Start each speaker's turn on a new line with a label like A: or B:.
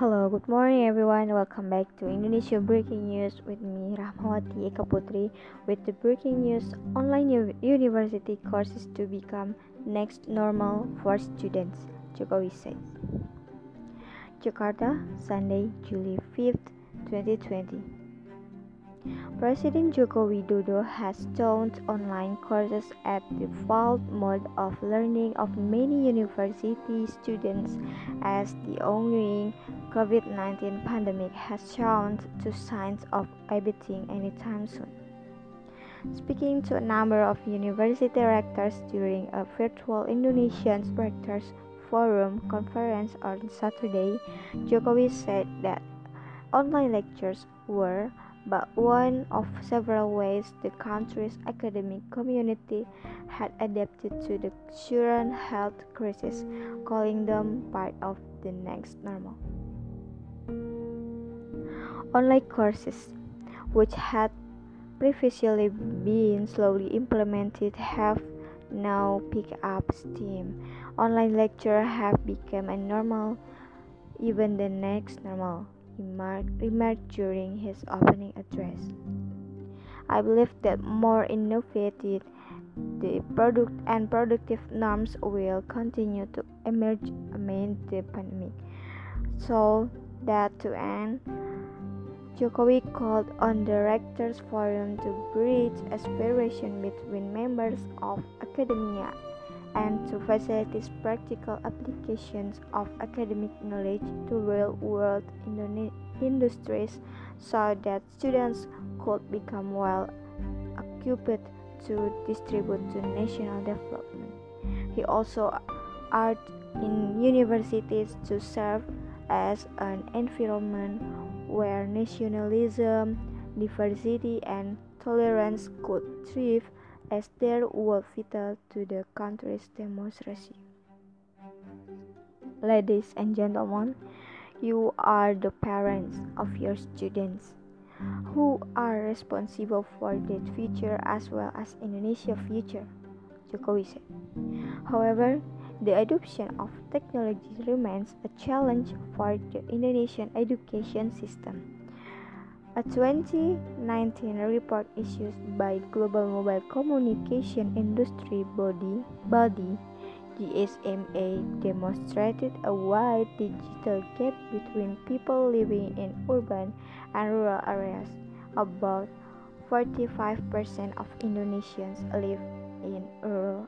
A: Hello, good morning everyone. Welcome back to Indonesia Breaking News with me Rahmawati Eka Putri with the breaking news online university courses to become next normal for students. Jokowi said. Jakarta, Sunday, July 5th, 2020. President Joko Widodo has turned online courses at the default mode of learning of many university students as the ongoing COVID-19 pandemic has shown to signs of abating anytime soon. Speaking to a number of university rectors during a virtual Indonesian Rectors Forum conference on Saturday, Jokowi said that online lectures were but one of several ways the country's academic community had adapted to the current health crisis, calling them part of the next normal. Online courses, which had previously been slowly implemented, have now picked up steam. Online lectures have become a normal, even the next normal remarked during his opening address. I believe that more innovative the product and productive norms will continue to emerge amid the pandemic. So that to end, Jokowi called on the Rectors Forum to bridge aspiration between members of academia and to facilitate practical applications of academic knowledge to real-world industries so that students could become well equipped to distribute to national development. He also urged in universities to serve as an environment where nationalism, diversity, and tolerance could thrive as they were vital to the country's democracy. Ladies and gentlemen, you are the parents of your students who are responsible for their future as well as Indonesia's future, Jokowi said. However, the adoption of technology remains a challenge for the Indonesian education system. A 2019 report issued by Global Mobile Communication Industry Body, body GSMA demonstrated a wide digital gap between people living in urban and rural areas. About 45% of Indonesians live in rural